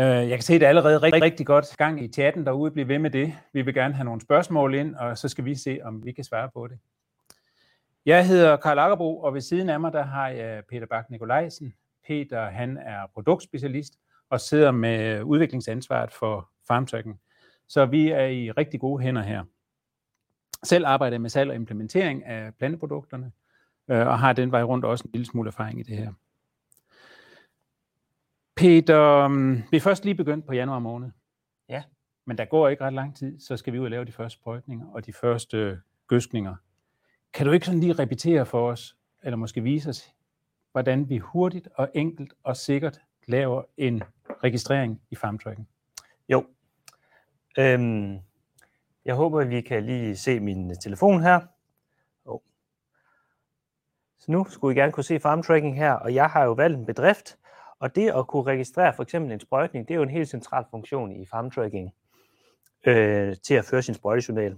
Øh, jeg kan se, at det er allerede rigtig, rigtig godt gang i chatten derude. Bliv ved med det. Vi vil gerne have nogle spørgsmål ind, og så skal vi se, om vi kan svare på det. Jeg hedder Karl Akkerbro, og ved siden af mig, der har jeg Peter Bak Nikolajsen. Peter, han er produktspecialist og sidder med udviklingsansvaret for FarmTracking. Så vi er i rigtig gode hænder her. Selv arbejder jeg med salg og implementering af planteprodukterne, øh, og har den vej rundt også en lille smule erfaring i det her. Peter, vi er først lige begyndt på januar måned. Ja. Men der går ikke ret lang tid, så skal vi ud og lave de første sprøjtninger og de første gødskninger. Kan du ikke sådan lige repetere for os, eller måske vise os, hvordan vi hurtigt og enkelt og sikkert laver en registrering i FarmTracking? Jo. Øhm, jeg håber, at vi kan lige se min telefon her. Oh. Så nu skulle I gerne kunne se FarmTracking her, og jeg har jo valgt en bedrift, og det at kunne registrere for eksempel en sprøjtning, det er jo en helt central funktion i FarmTracking øh, til at føre sin sprøjtejournal.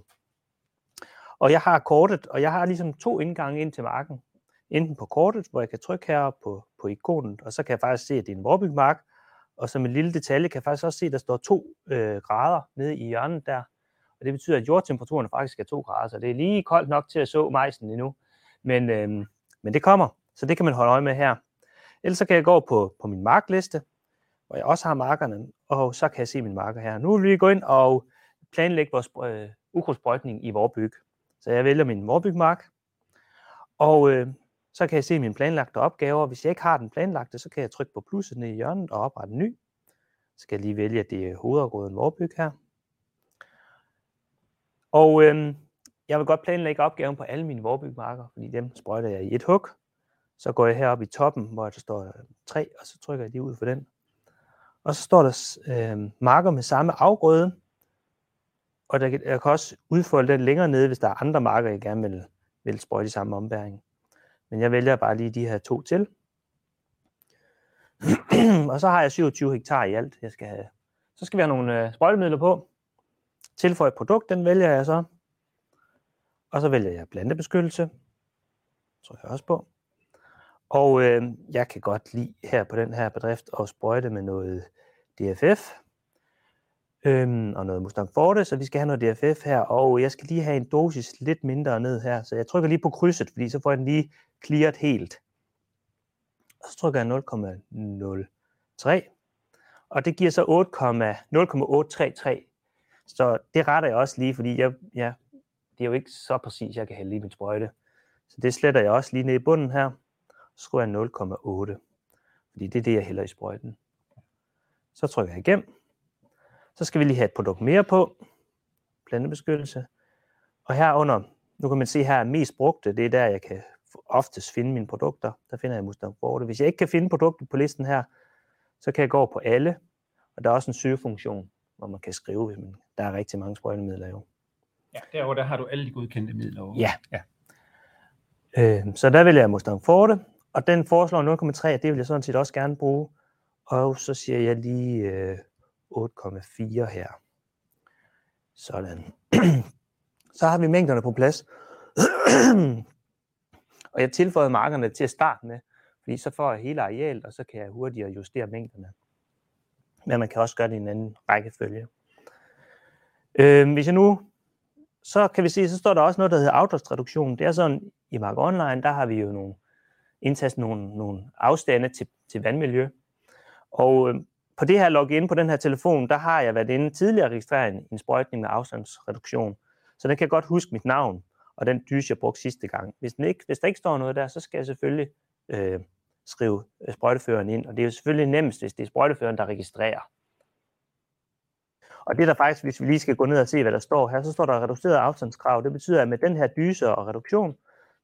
Og jeg har kortet, og jeg har ligesom to indgange ind til marken. Enten på kortet, hvor jeg kan trykke her på, på ikonet, og så kan jeg faktisk se, at det er en vorbygmark. Og som en lille detalje kan jeg faktisk også se, at der står 2 øh, grader nede i hjørnet der. Og det betyder, at jordtemperaturen faktisk er 2 grader, så det er lige koldt nok til at så majsen endnu. Men, øh, men det kommer, så det kan man holde øje med her. Ellers så kan jeg gå på, på min markliste, hvor jeg også har markerne, og så kan jeg se mine marker her. Nu vil vi gå ind og planlægge vores øh, ukrudtsprøjtning i Vorbyg. Så jeg vælger min Vorbygmark, og øh, så kan jeg se mine planlagte opgaver. Hvis jeg ikke har den planlagte, så kan jeg trykke på plusset nede i hjørnet og oprette en ny. Så skal jeg lige vælge, at det er hovedafgrøden Vorbyg her. Og øh, jeg vil godt planlægge opgaven på alle mine Vorbygmarker, fordi dem sprøjter jeg i et hug. Så går jeg herop i toppen, hvor der står 3, og så trykker jeg lige ud for den. Og så står der øh, marker med samme afgrøde, og der, jeg kan også udfolde den længere nede, hvis der er andre marker, jeg gerne vil, vil sprøjte i samme ombæring. Men jeg vælger bare lige de her to til. og så har jeg 27 hektar i alt, jeg skal have. Så skal vi have nogle øh, sprøjtemidler på. Tilføj et produkt, den vælger jeg så. Og så vælger jeg plantebeskyttelse. Så jeg også på. Og øh, jeg kan godt lide her på den her bedrift at sprøjte med noget DFF øhm, og noget Mustang Forte, så vi skal have noget DFF her, og jeg skal lige have en dosis lidt mindre ned her, så jeg trykker lige på krydset, fordi så får jeg den lige clearet helt. Og så trykker jeg 0,03, og det giver så 0,833, så det retter jeg også lige, fordi jeg, ja, det er jo ikke så præcis, jeg kan hælde i min sprøjte. Så det sletter jeg også lige ned i bunden her, så skruer jeg 0,8, fordi det er det, jeg hælder i sprøjten. Så trykker jeg igennem, så skal vi lige have et produkt mere på. Plantebeskyttelse. Og herunder, nu kan man se her, mest brugte, det er der, jeg kan oftest finde mine produkter. Der finder jeg Mustang Forte. Hvis jeg ikke kan finde produktet på listen her, så kan jeg gå på alle. Og der er også en søgefunktion, hvor man kan skrive, hvis man, der er rigtig mange sprøjtemidler jo. Ja, derovre der har du alle de godkendte midler. Over. Ja. ja. Øh, så der vil jeg Mustang Forte, og den foreslår 0,3, det vil jeg sådan set også gerne bruge. Og så siger jeg lige øh, 8,4 her. Sådan. Så har vi mængderne på plads. og jeg tilføjede markerne til at starte med, fordi så får jeg hele arealet, og så kan jeg hurtigere justere mængderne. Men man kan også gøre det i en anden rækkefølge. Øh, hvis jeg nu, så kan vi se, så står der også noget, der hedder afdragsreduktion. Det er sådan, i Mark Online, der har vi jo nogle, indtastet nogle, nogle afstande til, til vandmiljø. Og øh, på det her login på den her telefon, der har jeg været inde tidligere at registrere en, en sprøjtning med afstandsreduktion. Så den kan godt huske mit navn, og den dyse, jeg brugte sidste gang. Hvis, den ikke, hvis der ikke står noget der, så skal jeg selvfølgelig øh, skrive øh, sprøjteføreren ind. Og det er jo selvfølgelig nemmest, hvis det er sprøjteføreren, der registrerer. Og det der faktisk, hvis vi lige skal gå ned og se, hvad der står her, så står der reduceret afstandskrav. Det betyder, at med den her dyse og reduktion,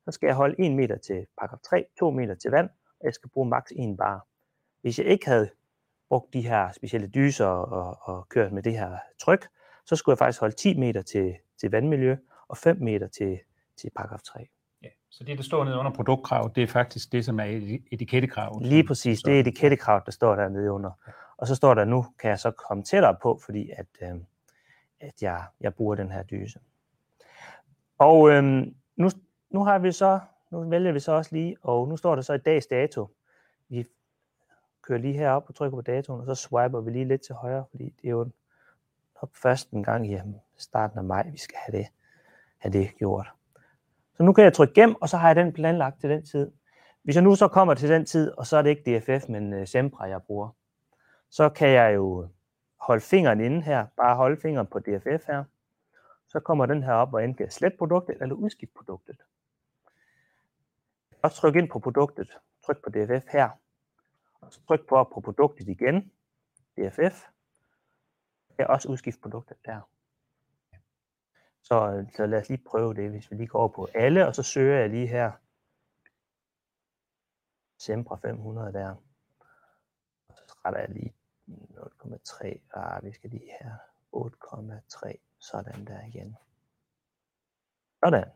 så skal jeg holde 1 meter til paragraf 3, 2 meter til vand, og jeg skal bruge maks 1 bar. Hvis jeg ikke havde brugt de her specielle dyser og, og kørt med det her tryk, så skulle jeg faktisk holde 10 meter til, til vandmiljø og 5 meter til, til paragraf 3. Ja, så det, der står nede under produktkrav, det er faktisk det, som er etikettekrav. Lige præcis, det er etikettekrav, der står der nede under. Og så står der, nu kan jeg så komme tættere på, fordi at, øh, at jeg, jeg bruger den her dyse. Og øh, nu, nu har vi så, nu vælger vi så også lige, og nu står der så i dags dato. Vi kører lige herop og trykker på datoen, og så swiper vi lige lidt til højre, fordi det er jo nok først en gang i starten af maj, vi skal have det, have det gjort. Så nu kan jeg trykke gem, og så har jeg den planlagt til den tid. Hvis jeg nu så kommer til den tid, og så er det ikke DFF, men øh, Sempra, jeg bruger, så kan jeg jo holde fingeren inde her, bare holde fingeren på DFF her. Så kommer den her op og enten slet produktet eller udskift produktet. Og tryk ind på produktet, tryk på DFF her, og så tryk på, på produktet igen, DFF, kan også udskifte produktet der. Så, så lad os lige prøve det, hvis vi lige går over på alle, og så søger jeg lige her Sempra 500 der. Og så retter jeg lige 0,3. Ah, vi skal lige her. 8,3. Sådan der igen. Sådan.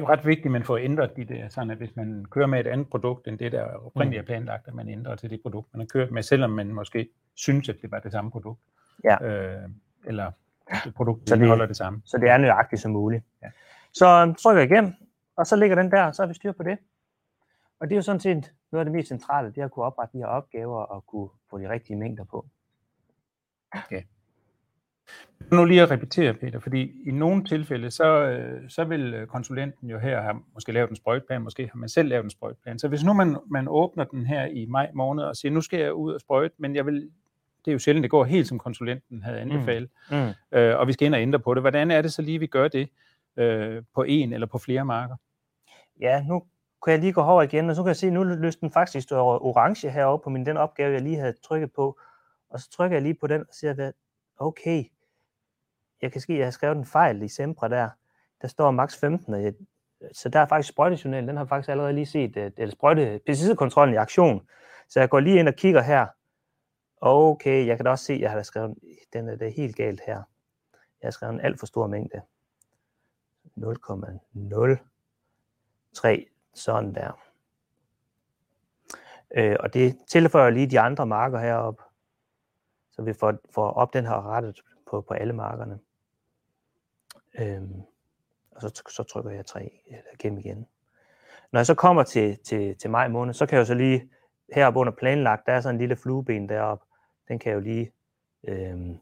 Det er ret vigtigt, at man får ændret de der, sådan at hvis man kører med et andet produkt, end det, der oprindeligt er mm. planlagt, at man ændrer til det produkt, man har kørt med, selvom man måske synes, at det var det samme produkt. Ja. Øh, eller det produkt, så det holder det samme. Så det er nøjagtigt som muligt. Ja. Så trykker jeg igennem, og så ligger den der, og så har vi styr på det. Og det er jo sådan set noget af det mest centrale, det er at kunne oprette de her opgaver og kunne få de rigtige mængder på. Okay. Nu lige at repetere, Peter, fordi i nogle tilfælde, så, øh, så vil konsulenten jo her have måske lavet en sprøjtplan, måske har man selv lavet en sprøjtplan. Så hvis nu man, man åbner den her i maj måned og siger, nu skal jeg ud og sprøjte, men jeg vil, det er jo sjældent, det går helt som konsulenten havde mm. anbefalet, mm. Mm. Øh, og vi skal ind og ændre på det. Hvordan er det så lige, vi gør det øh, på en eller på flere marker? Ja, nu kan jeg lige gå over igen, og så kan jeg se, at nu løste den faktisk stå orange heroppe på min den opgave, jeg lige havde trykket på. Og så trykker jeg lige på den og siger, okay, jeg kan ske, at jeg har skrevet en fejl i Sempra der. Der står max 15, og jeg, så der er faktisk sprøjtejournalen, den har faktisk allerede lige set, øh, eller sprøjte, pesticidkontrollen i aktion. Så jeg går lige ind og kigger her. Okay, jeg kan da også se, at jeg har skrevet, den er da helt galt her. Jeg har skrevet en alt for stor mængde. 0,03 sådan der. Øh, og det tilføjer lige de andre marker heroppe, så vi får, får op den her rettet på, på alle markerne. Øhm, og så, så trykker jeg 3 eller gennem igen. Når jeg så kommer til, til, til maj måned, så kan jeg jo så lige heroppe under planlagt, der er sådan en lille flueben deroppe, den kan jeg jo lige øhm,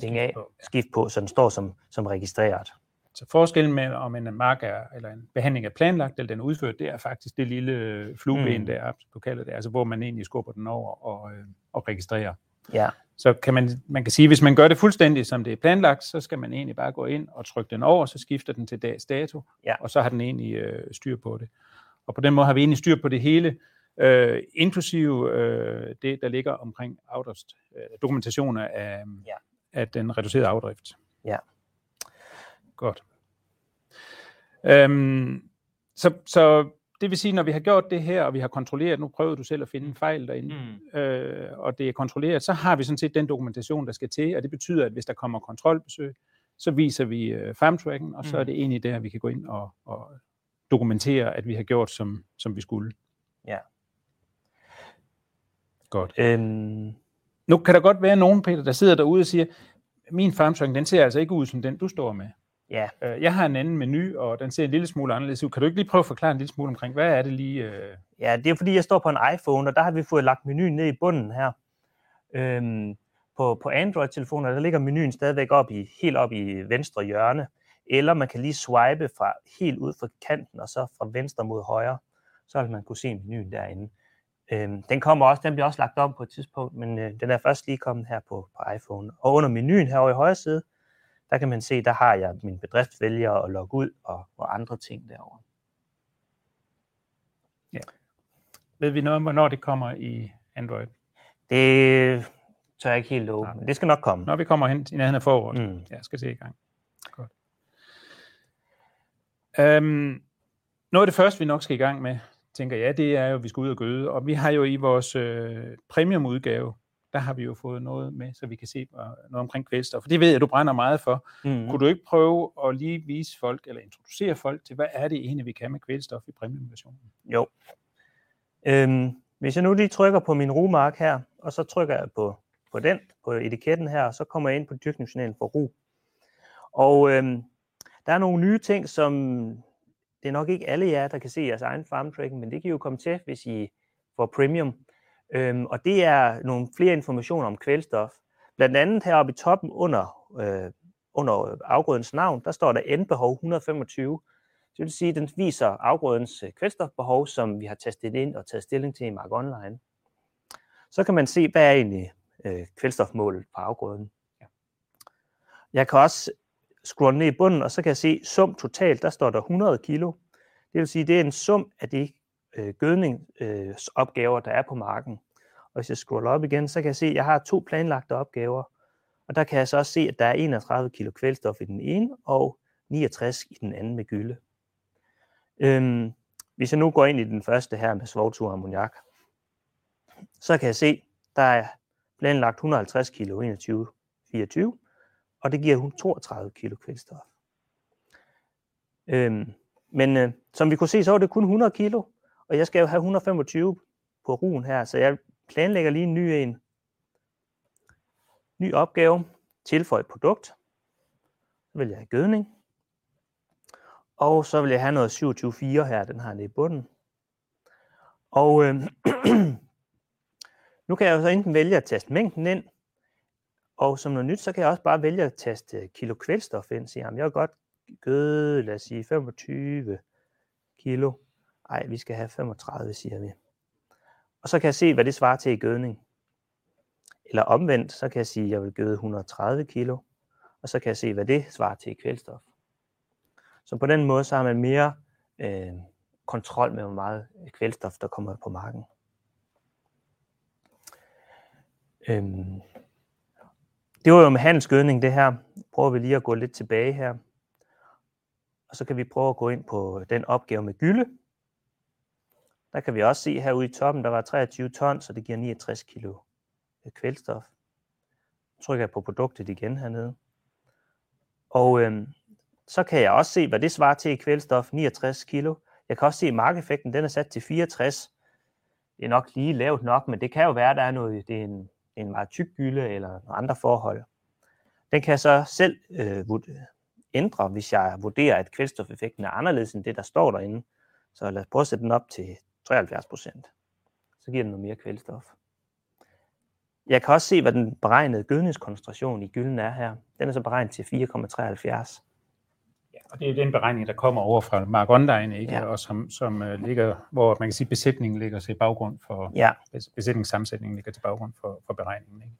vinge af, skifte på, så den står som, som registreret. Så forskellen mellem om en mark er, eller en behandling er planlagt, eller den er udført, det er faktisk det lille flueben mm. der, du kalder det, altså hvor man egentlig skubber den over og, øh, og registrerer. Ja. Så kan man, man kan sige, hvis man gør det fuldstændig, som det er planlagt, så skal man egentlig bare gå ind og trykke den over, så skifter den til dags dato, ja. og så har den egentlig øh, styr på det. Og på den måde har vi egentlig styr på det hele, øh, inklusive øh, det, der ligger omkring afdrift, øh, dokumentationer af, ja. af den reducerede afdrift. Ja. Godt. Øhm, så, så det vil sige, når vi har gjort det her, og vi har kontrolleret, nu prøver du selv at finde en fejl derinde, mm. øh, og det er kontrolleret, så har vi sådan set den dokumentation, der skal til, og det betyder, at hvis der kommer kontrolbesøg, så viser vi øh, farmtracken, og så mm. er det egentlig der, vi kan gå ind og, og dokumentere, at vi har gjort, som, som vi skulle. Ja. Godt. Øhm... Nu kan der godt være nogen, Peter, der sidder derude og siger, min farmtracking, den ser altså ikke ud som den, du står med. Ja. Øh, jeg har en anden menu, og den ser en lille smule anderledes ud. Kan du ikke lige prøve at forklare en lille smule omkring, hvad er det lige? Øh... Ja, det er fordi, jeg står på en iPhone, og der har vi fået lagt menuen ned i bunden her. Øhm, på, på Android-telefoner, der ligger menuen stadigvæk op i, helt op i venstre hjørne. Eller man kan lige swipe fra helt ud fra kanten, og så fra venstre mod højre. Så vil man kunne se menuen derinde. Øhm, den kommer også, den bliver også lagt op på et tidspunkt, men øh, den er først lige kommet her på, på iPhone. Og under menuen herovre i højre side, der kan man se, der har jeg min bedriftsvælger og logge ud og, og andre ting derovre. Ja. Ved vi noget om, hvornår det kommer i Android? Det tør jeg ikke helt love, men det skal nok komme. Når vi kommer hen i nærheden af foråret. Mm. Ja, skal se i gang. Godt. Um, noget af det første, vi nok skal i gang med, tænker jeg, det er jo, at vi skal ud og gøde. Og vi har jo i vores øh, premiumudgave der har vi jo fået noget med, så vi kan se noget omkring kvælstof. For det ved jeg, du brænder meget for. Mm. Kunne du ikke prøve at lige vise folk, eller introducere folk til, hvad er det egentlig, vi kan med kvælstof i premiumversionen? Jo. Øhm, hvis jeg nu lige trykker på min rumark her, og så trykker jeg på, på den, på etiketten her, og så kommer jeg ind på dyrkningsjournalen for ru. Og øhm, der er nogle nye ting, som det er nok ikke alle jer, der kan se jeres egen farm tracking, men det kan jo komme til, hvis I får premium Øhm, og det er nogle flere informationer om kvælstof. Blandt andet heroppe i toppen under, øh, under afgrødens navn, der står der N-behov 125. Det vil sige, at den viser afgrødens øh, kvælstofbehov, som vi har testet ind og taget stilling til i Mark Online. Så kan man se, hvad er egentlig øh, kvælstofmålet på afgrøden. Jeg kan også scrolle ned i bunden, og så kan jeg se sum totalt, der står der 100 kilo. Det vil sige, det er en sum af de øh, gødningsopgaver, øh, der er på marken. Og hvis jeg scroller op igen, så kan jeg se, at jeg har to planlagte opgaver. Og der kan jeg så også se, at der er 31 kg kvælstof i den ene, og 69 i den anden med gylde. Øhm, hvis jeg nu går ind i den første her med svovltur ammoniak, så kan jeg se, der er planlagt 150 kg 21 24, og det giver 32 kg kvælstof. Øhm, men øh, som vi kunne se, så var det kun 100 kilo, og jeg skal jo have 125 på ruen her, så jeg planlægger lige en ny en. Ny opgave, tilføj produkt. Så vil jeg have gødning. Og så vil jeg have noget 27.4 her, den har nede i bunden. Og øh, nu kan jeg jo så enten vælge at taste mængden ind, og som noget nyt, så kan jeg også bare vælge at taste øh, kilo kvælstof ind. Sige, jeg vil godt gøde, lad os sige 25 kilo. Ej, vi skal have 35, siger vi. Og så kan jeg se, hvad det svarer til i gødning. Eller omvendt, så kan jeg sige, at jeg vil gøde 130 kilo, og så kan jeg se, hvad det svarer til i kvælstof. Så på den måde, så har man mere øh, kontrol med, hvor meget kvælstof, der kommer på marken. Øhm, det var jo med handelsgødning det her. Prøver vi lige at gå lidt tilbage her. Og så kan vi prøve at gå ind på den opgave med gylde. Der kan vi også se herude i toppen, der var 23 ton, så det giver 69 kilo øh, kvælstof. Så trykker jeg på produktet igen hernede. Og øhm, så kan jeg også se, hvad det svarer til i kvælstof, 69 kilo. Jeg kan også se, at markeffekten den er sat til 64. Det er nok lige lavt nok, men det kan jo være, at der er noget, det er en, en meget tyk gylde eller andre forhold. Den kan jeg så selv øh, ændre, hvis jeg vurderer, at kvælstofeffekten er anderledes end det, der står derinde. Så lad os prøve at sætte den op til 73 procent. Så giver den noget mere kvælstof. Jeg kan også se, hvad den beregnede gødningskoncentration i gylden er her. Den er så beregnet til 4,73. Ja, og det er den beregning, der kommer over fra Mark Online, ikke? Ja. og som, som uh, ligger, hvor man kan sige, besætningen ligger til baggrund for, ja. besætningssammensætningen ligger til baggrund for, for beregningen. Ikke?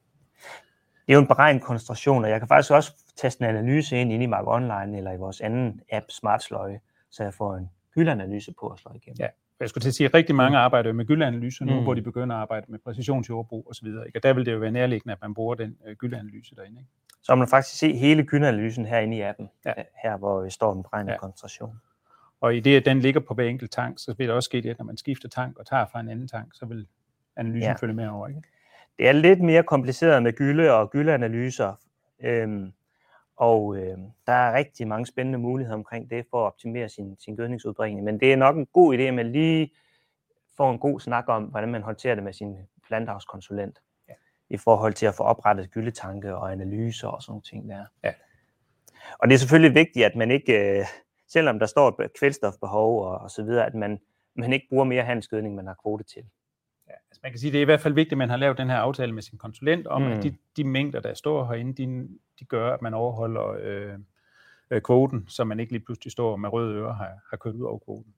Det er jo en beregnet koncentration, og jeg kan faktisk også teste en analyse ind inde i Mark Online eller i vores anden app, SmartSløje, så jeg får en gyldanalyse på at slå igennem. Ja, jeg skulle til at sige, at rigtig mange mm. arbejder med gyldanalyse nu, mm. hvor de begynder at arbejde med præcisionsjordbrug osv. Og der vil det jo være nærliggende, at man bruger den øh, gyldanalyse derinde. Ikke? Så man faktisk se hele gyldanalysen herinde i appen, ja. her hvor vi står den beregnet ja. koncentration. Og i det, at den ligger på hver enkelt tank, så vil det også ske det, at når man skifter tank og tager fra en anden tank, så vil analysen ja. følge med over. Ikke? Det er lidt mere kompliceret med gylde og gyldeanalyser. Øhm, og øh, der er rigtig mange spændende muligheder omkring det for at optimere sin, sin gødningsudbringning. Men det er nok en god idé, at man lige får en god snak om, hvordan man håndterer det med sin planteavskonsulent. Ja. I forhold til at få oprettet gyldetanke og analyser og sådan nogle ting der. Ja. Og det er selvfølgelig vigtigt, at man ikke, øh, selvom der står et kvælstofbehov og, og så videre, at man, man ikke bruger mere handelsgødning, man har kvote til. Altså man kan sige, det er i hvert fald vigtigt, at man har lavet den her aftale med sin konsulent om, mm. at de, de mængder, der står herinde, de, de gør, at man overholder øh, øh, kvoten, så man ikke lige pludselig står med røde ører har, har kørt ud over kvoten.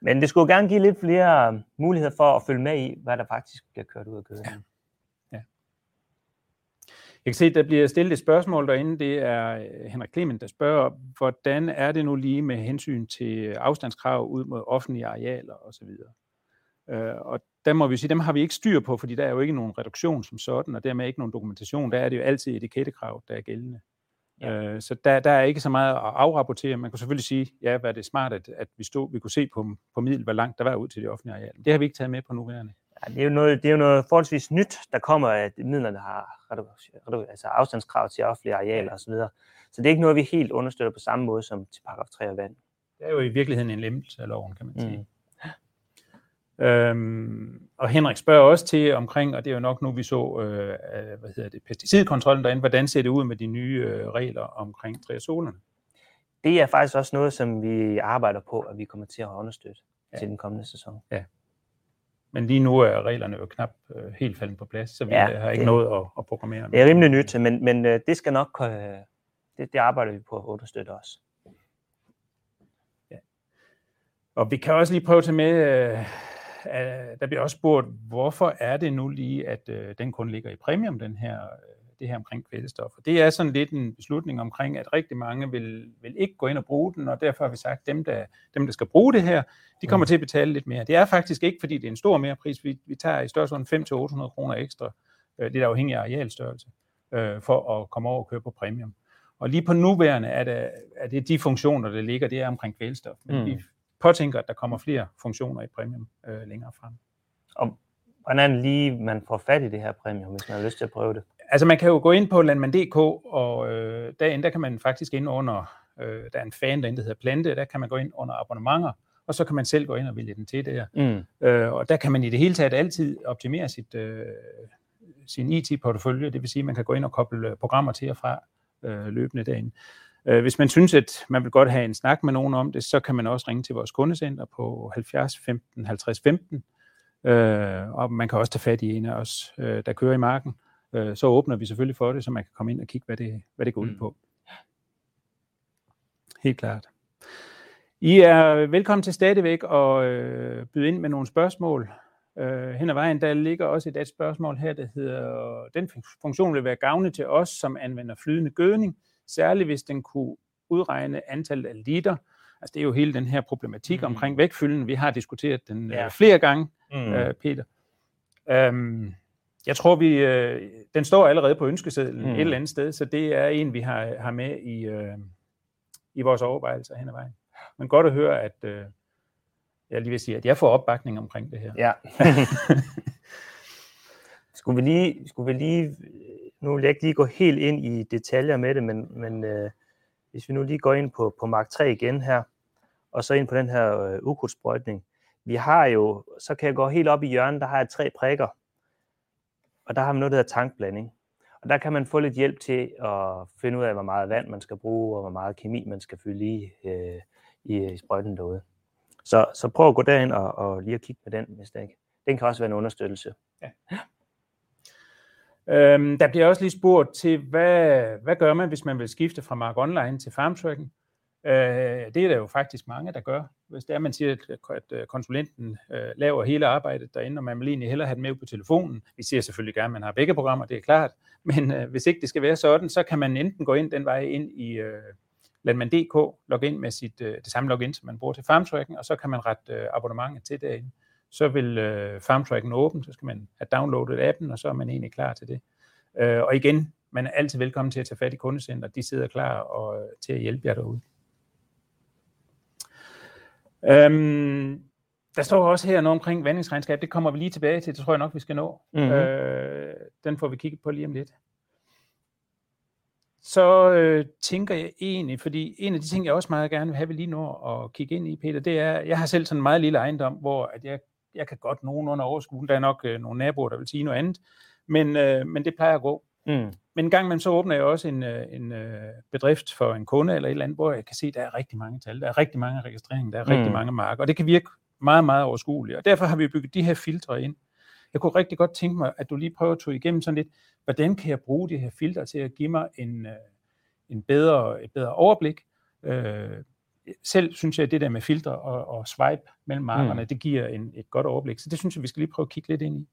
Men det skulle gerne give lidt flere muligheder for at følge med i, hvad der faktisk bliver kørt ud af kødet. Ja. ja. Jeg kan se, at der bliver stillet et spørgsmål derinde. Det er øh, Henrik Clement, der spørger, hvordan er det nu lige med hensyn til afstandskrav ud mod offentlige arealer osv.? Øh, og der må vi sige, dem har vi ikke styr på, fordi der er jo ikke nogen reduktion som sådan, og dermed ikke nogen dokumentation. Der er det jo altid etikettekrav, der er gældende. Ja. Øh, så der, der er ikke så meget at afrapportere. Man kan selvfølgelig sige, ja, hvad er det smart, at, at vi, stod, vi kunne se på, på middel, hvor langt der var ud til det offentlige areal. Det har vi ikke taget med på nuværende. Ja, det, er jo noget, det er jo noget forholdsvis nyt, der kommer, at midlerne har altså afstandskrav til offentlige arealer osv. Så, så det er ikke noget, vi helt understøtter på samme måde som til paragraf 3 af vand. Det er jo i virkeligheden en lempelse af loven, kan man sige. Mm. Øhm, og Henrik spørger også til omkring, og det er jo nok nu, vi så øh, hvad hedder det, pesticidkontrollen derinde, hvordan ser det ud med de nye øh, regler omkring triazolerne? Det er faktisk også noget, som vi arbejder på, at vi kommer til at understøtte ja. til den kommende sæson. Ja. men lige nu er reglerne jo knap øh, helt faldet på plads, så vi Ja, ja, har ikke det- noget at, at programmere. Det er rimelig nyt, men, men øh, det skal nok, øh, det, det arbejder vi på at understøtte os. Og vi kan også lige prøve at tage med, øh, øh, der bliver også spurgt, hvorfor er det nu lige, at øh, den kun ligger i premium, den her, øh, det her omkring kvælstof. Og det er sådan lidt en beslutning omkring, at rigtig mange vil, vil ikke gå ind og bruge den, og derfor har vi sagt, at dem, der, dem, der skal bruge det her, de kommer Mm. til at betale lidt mere. Det er faktisk ikke, fordi det er en stor merepris. Vi, vi tager i størrelsesorden 500-800 kroner ekstra, øh, lidt afhængig af arealstørrelse, øh, for at komme over og køre på premium. Og lige på nuværende er det, er det de funktioner, der ligger, det er omkring kvælstof. Men mm. vi påtænker, at der kommer flere funktioner i premium øh, længere frem. Og hvordan lige man får fat i det her premium, hvis man har lyst til at prøve det? Altså man kan jo gå ind på landmand.dk, og øh, derinde der kan man faktisk ind under, øh, der er en fan derinde, der hedder Plante, der kan man gå ind under abonnementer, og så kan man selv gå ind og vælge den til der. Mm. Øh, og der kan man i det hele taget altid optimere sit, øh, sin IT-portefølje, det vil sige, at man kan gå ind og koble øh, programmer til og fra øh, løbende derinde. Øh, hvis man synes, at man vil godt have en snak med nogen om det, så kan man også ringe til vores kundecenter på 70 15 50 15, øh, og man kan også tage fat i en af os, øh, der kører i marken. Øh, så åbner vi selvfølgelig for det, så man kan komme ind og kigge, hvad det, hvad det går ud Mm. på. Helt klart. I er velkommen til stadigvæk at øh, byde ind med nogle spørgsmål. Øh, hen ad vejen, der ligger også et, et spørgsmål her, der hedder, den fun- funktion vil være gavnlig til os, som anvender flydende gødning, særligt hvis den kunne udregne antallet af liter. Altså det er jo hele den her problematik Mm. omkring vægtfylden. Vi har diskuteret den Ja. øh, flere gange, Mm. øh, Peter. Øhm, jeg tror, vi øh, den står allerede på ønskesedlen mm. et eller andet sted, så det er en, vi har, har med i, øh, i vores overvejelser hen ad vejen. Men godt at høre, at øh, jeg lige vil sige, at jeg får opbakning omkring det her. Ja. skulle, vi lige, skulle vi lige, nu vil jeg ikke lige gå helt ind i detaljer med det, men, men øh, hvis vi nu lige går ind på, på Mark 3 igen her, og så ind på den her øh, ukrudtsprøjtning. Vi har jo, så kan jeg gå helt op i hjørnet, der har jeg tre prikker, og der har vi noget, der hedder tankblanding. Og der kan man få lidt hjælp til at finde ud af, hvor meget vand man skal bruge, og hvor meget kemi man skal fylde i, øh, i, i sprøjten derude. Så, så prøv at gå derind og, og lige at kigge på den, hvis det ikke. Den kan også være en understøttelse. Ja. Øhm, der bliver også lige spurgt til, hvad, hvad gør man, hvis man vil skifte fra Mark Online til FarmTracking? Øh, det er der jo faktisk mange, der gør. Hvis det er, man siger, at, at øh, konsulenten øh, laver hele arbejdet derinde, og man vil egentlig hellere have den med på telefonen. Vi siger selvfølgelig gerne, at man har begge programmer, det er klart. Men øh, hvis ikke det skal være sådan, så kan man enten gå ind den vej ind i øh, landmand.dk, logge ind med sit, øh, det samme login, som man bruger til FarmTracking, og så kan man rette øh, abonnementet til derinde. Så vil øh, FarmTracking åbne, så skal man have downloadet appen, og så er man egentlig klar til det. Øh, og igen, man er altid velkommen til at tage fat i kundecenter. De sidder klar og, øh, til at hjælpe jer derude. Øhm, der står også her noget omkring vandingsregnskab. Det kommer vi lige tilbage til. Det tror jeg nok, vi skal nå. Mhm. Øh, den får vi kigget på lige om lidt. Så øh, tænker jeg egentlig, fordi en af de ting, jeg også meget gerne vil have, vi lige nu at kigge ind i, Peter, det er, jeg har selv sådan en meget lille ejendom, hvor at jeg, jeg kan godt nogenlunde overskue. Der er nok øh, nogle naboer, der vil sige noget andet, men, øh, men det plejer at gå. Mm. Men en gang imellem så åbner jeg også en, øh, en øh, bedrift for en kunde eller et eller andet, hvor jeg kan se, at der er rigtig mange tal, der er rigtig mange registreringer, der er rigtig Mm. mange marker, og det kan virke meget, meget overskueligt. Og derfor har vi bygget de her filtre ind. Jeg kunne rigtig godt tænke mig, at du lige prøver at tage igennem sådan lidt, hvordan kan jeg bruge de her filtre til at give mig en, øh, en bedre, et bedre overblik. Øh, selv synes jeg, at det der med filtre og, og swipe mellem markerne, mm. det giver en, et godt overblik. Så det synes jeg, vi skal lige prøve at kigge lidt ind i.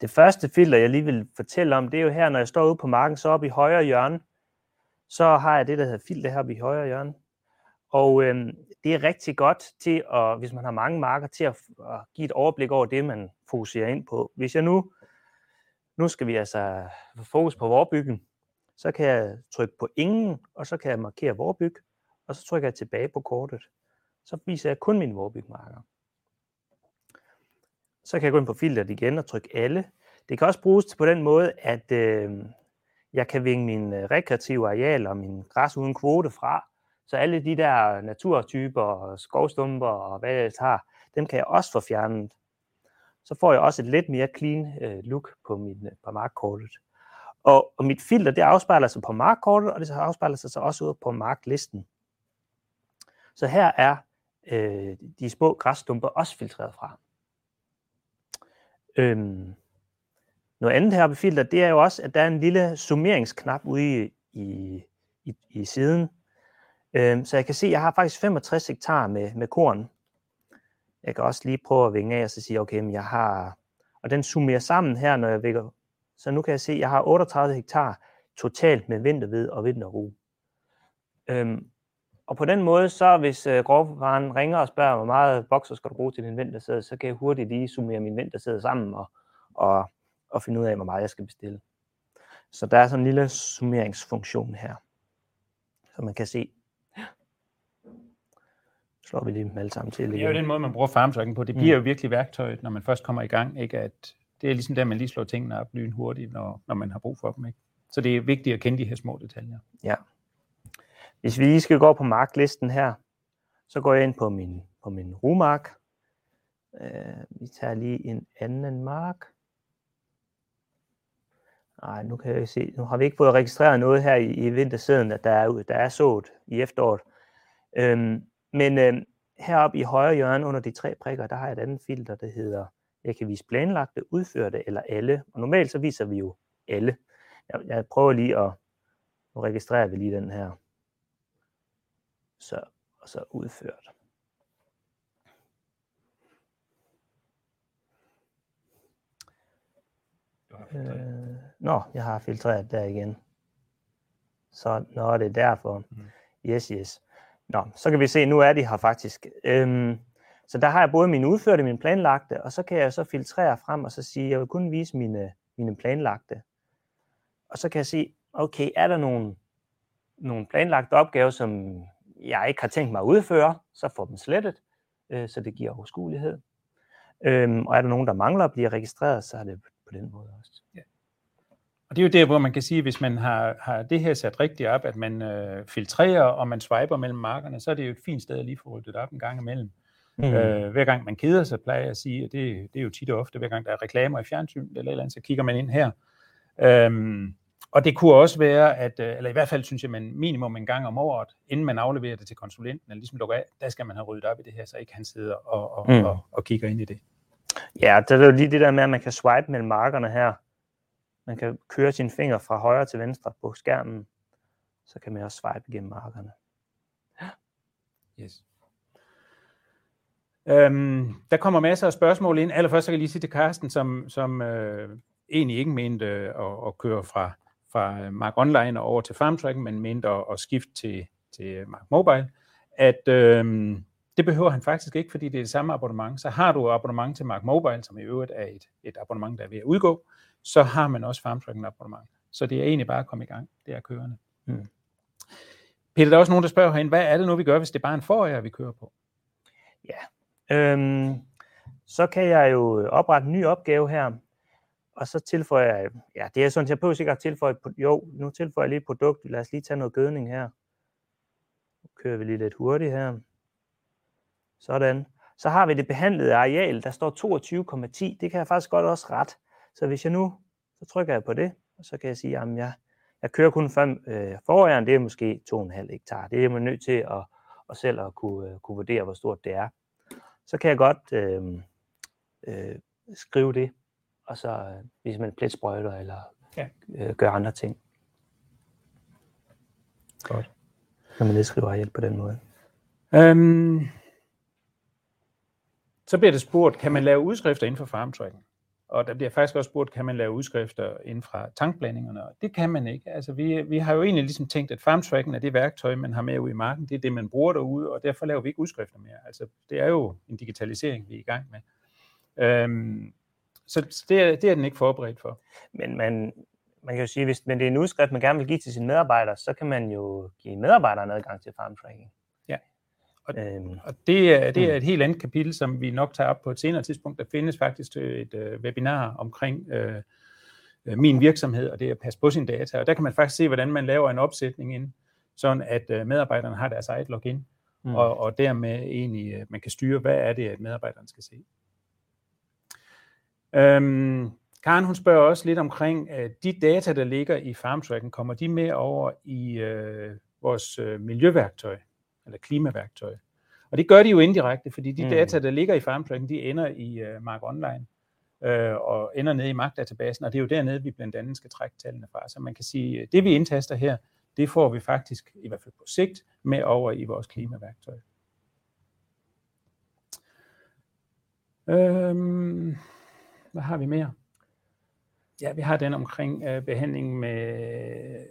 Det første filter, jeg lige vil fortælle om, det er jo her, når jeg står ude på marken, så oppe i højre hjørne, så har jeg det, der hedder filter her oppe i højre hjørne. Og øhm, det er rigtig godt til, at, hvis man har mange marker, til at, at give et overblik over det, man fokuserer ind på. Hvis jeg nu, nu skal vi altså få fokus på vorbyggen, så kan jeg trykke på ingen, og så kan jeg markere vorbyg, og så trykker jeg tilbage på kortet. Så viser jeg kun mine vorbygmarker. Så kan jeg gå ind på filteret igen og trykke alle. Det kan også bruges på den måde, at øh, jeg kan vinge mine øh, rekreative arealer og min græs uden kvote fra. Så alle de der naturtyper, skovstumper og hvad jeg har, dem kan jeg også få fjernet. Så får jeg også et lidt mere clean øh, look på, min, øh, på markkortet. Og, og mit filter, det afspejler sig på markkortet, og det afspejler sig så også ud på marklisten. Så her er øh, de små græsstumper også filtreret fra. Øhm, noget andet her på filter, det er jo også, at der er en lille summeringsknap ude i, i, i, i siden. Øhm, så jeg kan se, at jeg har faktisk 65 hektar med, med korn. Jeg kan også lige prøve at vinge af og så sige, okay, men jeg har... Og den summerer sammen her, når jeg vækker. Så nu kan jeg se, at jeg har 38 hektar totalt med vinterved og vinterro. Øhm, og på den måde, så hvis øh, grovvaren ringer og spørger, hvor meget bokser skal du bruge til din vintersæde, så kan jeg hurtigt lige summere min vintersæde sammen og, og, og finde ud af, hvor meget jeg skal bestille. Så der er sådan en lille summeringsfunktion her, som man kan se. Slår vi lige dem alle sammen til. Det er jo den måde, man bruger farmtracking på. Det bliver mm. jo virkelig værktøjet, når man først kommer i gang. Ikke? At det er ligesom der, man lige slår tingene op hurtigt, når, når man har brug for dem. Ikke? Så det er vigtigt at kende de her små detaljer. Ja. Hvis vi lige skal gå på marklisten her, så går jeg ind på min, på min rumark. Øh, vi tager lige en anden mark. Nej, nu kan jeg se, nu har vi ikke fået registreret noget her i, i vintersiden, at der er, der er sået i efteråret. Øhm, men øhm, heroppe i højre hjørne under de tre prikker, der har jeg et andet filter, der hedder, jeg kan vise planlagte, udførte eller alle. Og normalt så viser vi jo alle. Jeg, jeg prøver lige at, nu registrerer vi lige den her. Så, og så udført. Øh, nå, jeg har filtreret der igen. Så når det er derfor. Mm. Yes, yes. Nå, så kan vi se, nu er de her faktisk. Øhm, så der har jeg både mine udførte og mine planlagte, og så kan jeg så filtrere frem og så sige, jeg vil kun vise mine, mine planlagte. Og så kan jeg se, okay, er der nogle, nogle planlagte opgaver, som jeg ikke har tænkt mig at udføre, så får dem slettet, øh, så det giver overskuelighed. Øhm, og er der nogen, der mangler at blive registreret, så er det på den måde også. Ja. Og det er jo der, hvor man kan sige, at hvis man har, har det her sat rigtigt op, at man øh, filtrerer og man swiper mellem markerne, så er det jo et fint sted at lige få ryddet op en gang imellem. Mm. Øh, hver gang man keder sig, plejer jeg at sige, at det, det er jo tit og ofte, hver gang der er reklamer i fjernsyn eller eller andet, så kigger man ind her. Øhm, og det kunne også være, at, øh, eller i hvert fald synes jeg, man minimum en gang om året, inden man afleverer det til konsulenten, eller ligesom lukker af, der skal man have ryddet op i det her, så ikke han sidder og, og, mm. og, og kigger ind i det. Ja, det er jo lige det der med, at man kan swipe mellem markerne her. Man kan køre sine fingre fra højre til venstre på skærmen, så kan man også swipe igennem markerne. Ja. Yes. Øhm, der kommer masser af spørgsmål ind. Allerførst så kan jeg lige sige til Carsten, som, som øh, egentlig ikke mente øh, at, at køre fra, fra Mark Online og over til FarmTrack, men mente at, at skifte til, til Mark Mobile, at øh, det behøver han faktisk ikke, fordi det er det samme abonnement. Så har du abonnement til Mark Mobile, som i øvrigt er et, et abonnement, der er ved at udgå, så har man også FarmTracking abonnement. Så det er egentlig bare at komme i gang. Det er kørende. Mm. Peter, der er også nogen, der spørger herinde, hvad er det nu, vi gør, hvis det er bare en forærer, vi kører på? Ja, øhm, så kan jeg jo oprette en ny opgave her, og så tilføjer jeg, ja, det er sådan, jeg behøver sikkert at tilføje, jo, nu tilføjer jeg lige et produkt, lad os lige tage noget gødning her. Nu kører vi lige lidt hurtigt her. Sådan. Så har vi det behandlede areal, der står 22,10. Det kan jeg faktisk godt også ret. Så hvis jeg nu, så trykker jeg på det, og så kan jeg sige, at jeg, jeg kører kun fem, øh, foråren, det er måske 2,5 hektar. Det er man nødt til at, at selv at kunne, øh, kunne vurdere, hvor stort det er. Så kan jeg godt øh, øh, skrive det, og så øh, hvis man pletsprøjter eller ja. øh, gør andre ting. Godt. Når man nedskriver areal på den måde. Um, så bliver det spurgt, kan man lave udskrifter inden for farmtracking? Og der bliver faktisk også spurgt, kan man lave udskrifter inden fra tankblandingerne? Og det kan man ikke. Altså, vi, vi har jo egentlig ligesom tænkt, at farmtracking er det værktøj, man har med ud i marken. Det er det, man bruger derude, og derfor laver vi ikke udskrifter mere. Altså, det er jo en digitalisering, vi er i gang med. Øhm, så det er, det er den ikke forberedt for. Men man, man kan jo sige, hvis men det er en udskrift, man gerne vil give til sine medarbejdere, så kan man jo give medarbejderne adgang til farmtracking. Og, øhm, og det, er, det er mm. et helt andet kapitel, som vi nok tager op på et senere tidspunkt. Der findes faktisk et uh, webinar omkring uh, min virksomhed og det at passe på sine data. Og der kan man faktisk se, hvordan man laver en opsætning ind, sådan at uh, medarbejderne har deres eget login, mm. og, og dermed egentlig uh, man kan styre, hvad er det, at medarbejderne skal se. Øhm, Karen hun spørger også lidt omkring, uh, de data, der ligger i FarmTracking, kommer de med over i uh, vores uh, miljøværktøj? eller klimaværktøj. Og det gør de jo indirekte, fordi de mm. data, der ligger i FarmTracking, de ender i uh, Mark Online. øh, og ender nede i magtdatabasen, og det er jo dernede, vi blandt andet skal trække tallene fra. Så man kan sige, det vi indtaster her, det får vi faktisk, i hvert fald på sigt, med over i vores klimaværktøj. Øhm, hvad har vi mere? Ja, vi har den omkring øh, behandling med,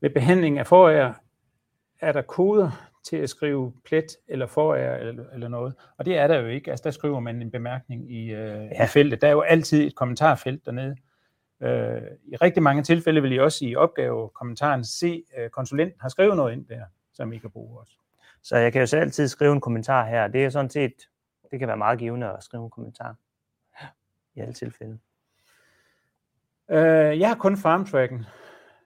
med behandling af forærer. Er der koder til at skrive plet eller forærer eller, eller noget? Og det er der jo ikke. Altså der skriver man en bemærkning i, øh, ja. i feltet. Der er jo altid et kommentarfelt dernede. Øh, I rigtig mange tilfælde vil I også i opgavekommentaren se, at øh, konsulenten har skrevet noget ind der, som I kan bruge også. Så jeg kan jo så altid skrive en kommentar her. Det er sådan set, det kan være meget givende at skrive en kommentar i alle tilfælde. Øh, jeg har kun farmtracken,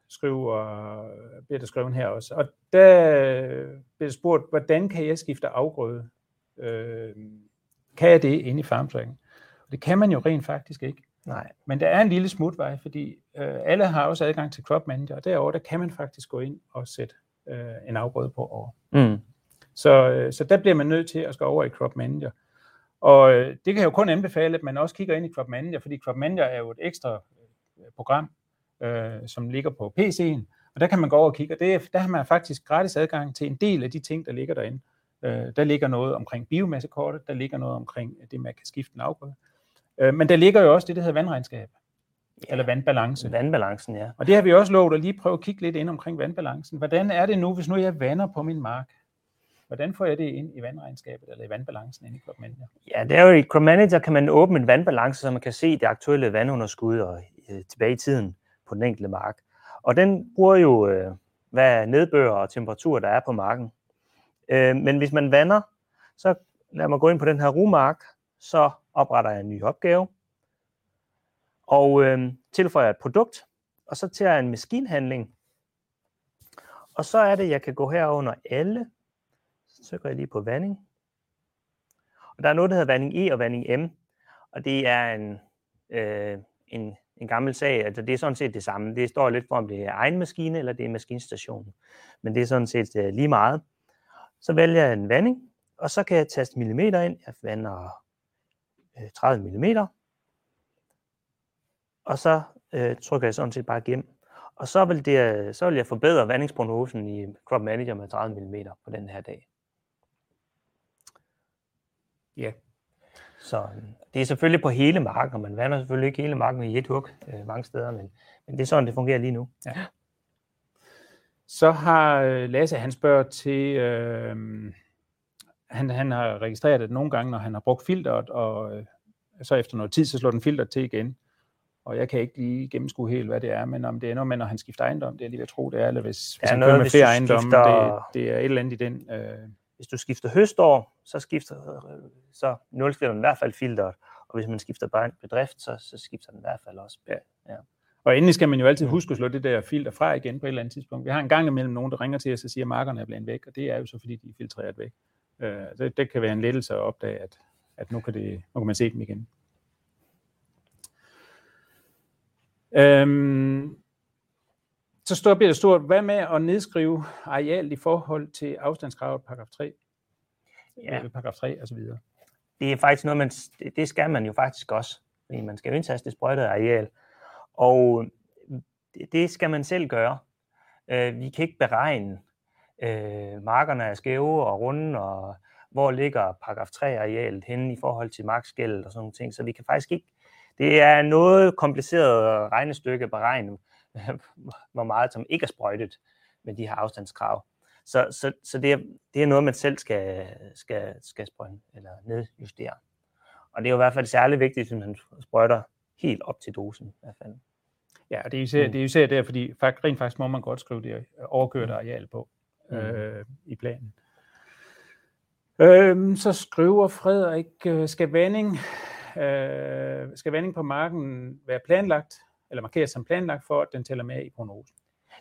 skriver, bliver der skrevet her også. Og der bliver spurgt, hvordan kan jeg skifte afgrøde? Øh, kan jeg det inde i farmtracken? Det kan man jo rent faktisk ikke. Nej. Men der er en lille smutvej, fordi øh, alle har også adgang til Crop Manager, og derovre der kan man faktisk gå ind og sætte øh, en afgrøde på over. Mm. Så, øh, så der bliver man nødt til at skal over i Crop Manager. Og øh, det kan jeg jo kun anbefale, at man også kigger ind i Manager, fordi Manager er jo et ekstra øh, program, øh, som ligger på PC'en, og der kan man gå over og kigge, og det, der har man faktisk gratis adgang til en del af de ting, der ligger derinde. Øh, der ligger noget omkring biomassekortet, der ligger noget omkring det, man kan skifte en afgrøde. Øh, men der ligger jo også det, der hedder vandregnskab, ja, eller vandbalance. Vandbalancen, ja. Og det har vi også lovet at lige prøve at kigge lidt ind omkring vandbalancen. Hvordan er det nu, hvis nu jeg vander på min mark? Hvordan får jeg det ind i vandregnskabet eller i vandbalancen ind i Crop Manager? Ja, det er jo i Crop Manager kan man åbne en vandbalance, så man kan se det aktuelle vandunderskud og øh, tilbage i tiden på den enkelte mark. Og den bruger jo, øh, hvad nedbør og temperatur der er på marken. Øh, men hvis man vander, så lad mig gå ind på den her rumark, så opretter jeg en ny opgave, og øh, tilføjer et produkt, og så tager jeg en maskinhandling, og så er det, jeg kan gå her under alle, så går jeg lige på vanding, og der er noget, der hedder vanding E og vanding M, og det er en, øh, en, en gammel sag, altså det er sådan set det samme. Det står lidt for, om det er egen maskine, eller det er maskinstationen. Men det er sådan set øh, lige meget. Så vælger jeg en vanding, og så kan jeg taste millimeter ind. Jeg vander øh, 30 mm. Og så øh, trykker jeg sådan set bare igennem. Og så vil, det, øh, så vil jeg forbedre vandingsprognosen i Crop Manager med 30 mm på den her dag. Ja. Så øh, det er selvfølgelig på hele marken, og man vander selvfølgelig ikke hele marken i et hug øh, mange steder, men, men det er sådan, det fungerer lige nu. Ja. Så har øh, Lasse, han spørger til, øh, han, han har registreret, at nogle gange, når han har brugt filteret, og øh, så efter noget tid, så slår den filter til igen. Og jeg kan ikke lige gennemskue helt, hvad det er, men om det er noget med, når han skifter ejendom, det er lige ved at tro, det er, eller hvis, hvis ja, han kører med flere ejendomme, skifter... det, det er et eller andet i den. Øh... Hvis du skifter høstår, så skifter så nulstiller den i hvert fald filteret, og hvis man skifter bare bedrift, så, så skifter den i hvert fald også. Ja. ja. Og endelig skal man jo altid huske at slå det der filter fra igen på et eller andet tidspunkt. Vi har en gang imellem nogen, der ringer til os og siger, at markerne er blevet væk, og det er jo så, fordi de er filtreret væk. Øh, det, det kan være en lettelse at opdage, at, at nu, kan det, nu kan man se dem igen. Øhm, så står bliver det stort, hvad med at nedskrive areal i forhold til afstandskravet paragraf 3? Ja. Øh, paragraf 3 og så videre. Det er faktisk noget, man, det skal man jo faktisk også, fordi man skal jo indtaste det sprøjtede areal. Og det skal man selv gøre. Øh, vi kan ikke beregne, øh, markerne er skæve og runde, og hvor ligger paragraf 3-arealet henne i forhold til markskældet og sådan nogle ting. Så vi kan faktisk ikke, det er noget kompliceret regnestykke at beregne, hvor meget som ikke er sprøjtet med de her afstandskrav. Så, så, så det, er, det er noget, man selv skal, skal, skal sprøjte eller nedjustere. Og det er jo i hvert fald særlig vigtigt, at man sprøjter helt op til dosen i hvert fald. Ja, det er især, mm. det er især der, fordi rent faktisk må man godt skrive det overkørte mm. areal på mm. øh, i planen. Øhm, så skriver Frederik, øh, skal vanding, øh, skal vanding på marken være planlagt, eller markeret som planlagt, for at den tæller med i prognosen?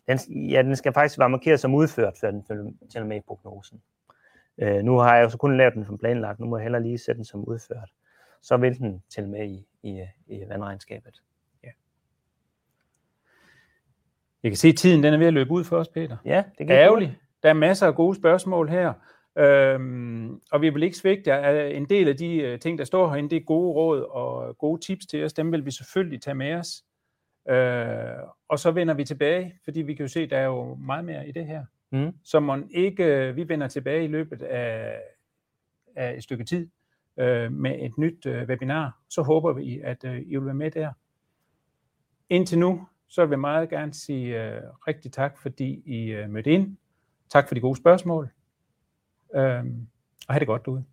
Den, ja, den skal faktisk være markeret som udført, før den tæller med i prognosen. Øh, nu har jeg jo så kun lavet den som planlagt, nu må jeg heller lige sætte den som udført. Så vil den tælle med i, i, i vandregnskabet. Ja. Jeg kan se, at tiden den er ved at løbe ud for os, Peter. Ja, det er ærgerligt. Der er masser af gode spørgsmål her. Øhm, og vi vil ikke svigte jer. En del af de øh, ting, der står herinde, det er gode råd og gode tips til os. Dem vil vi selvfølgelig tage med os. Øh, og så vender vi tilbage, fordi vi kan jo se, der er jo meget mere i det her. Mm. Så man ikke, vi vender tilbage i løbet af, af et stykke tid øh, med et nyt øh, webinar. Så håber vi, at øh, I vil være med der. Indtil nu, så vil jeg meget gerne sige øh, rigtig tak, fordi I øh, mødte ind. Tak for de gode spørgsmål. Øh, og have det godt derude.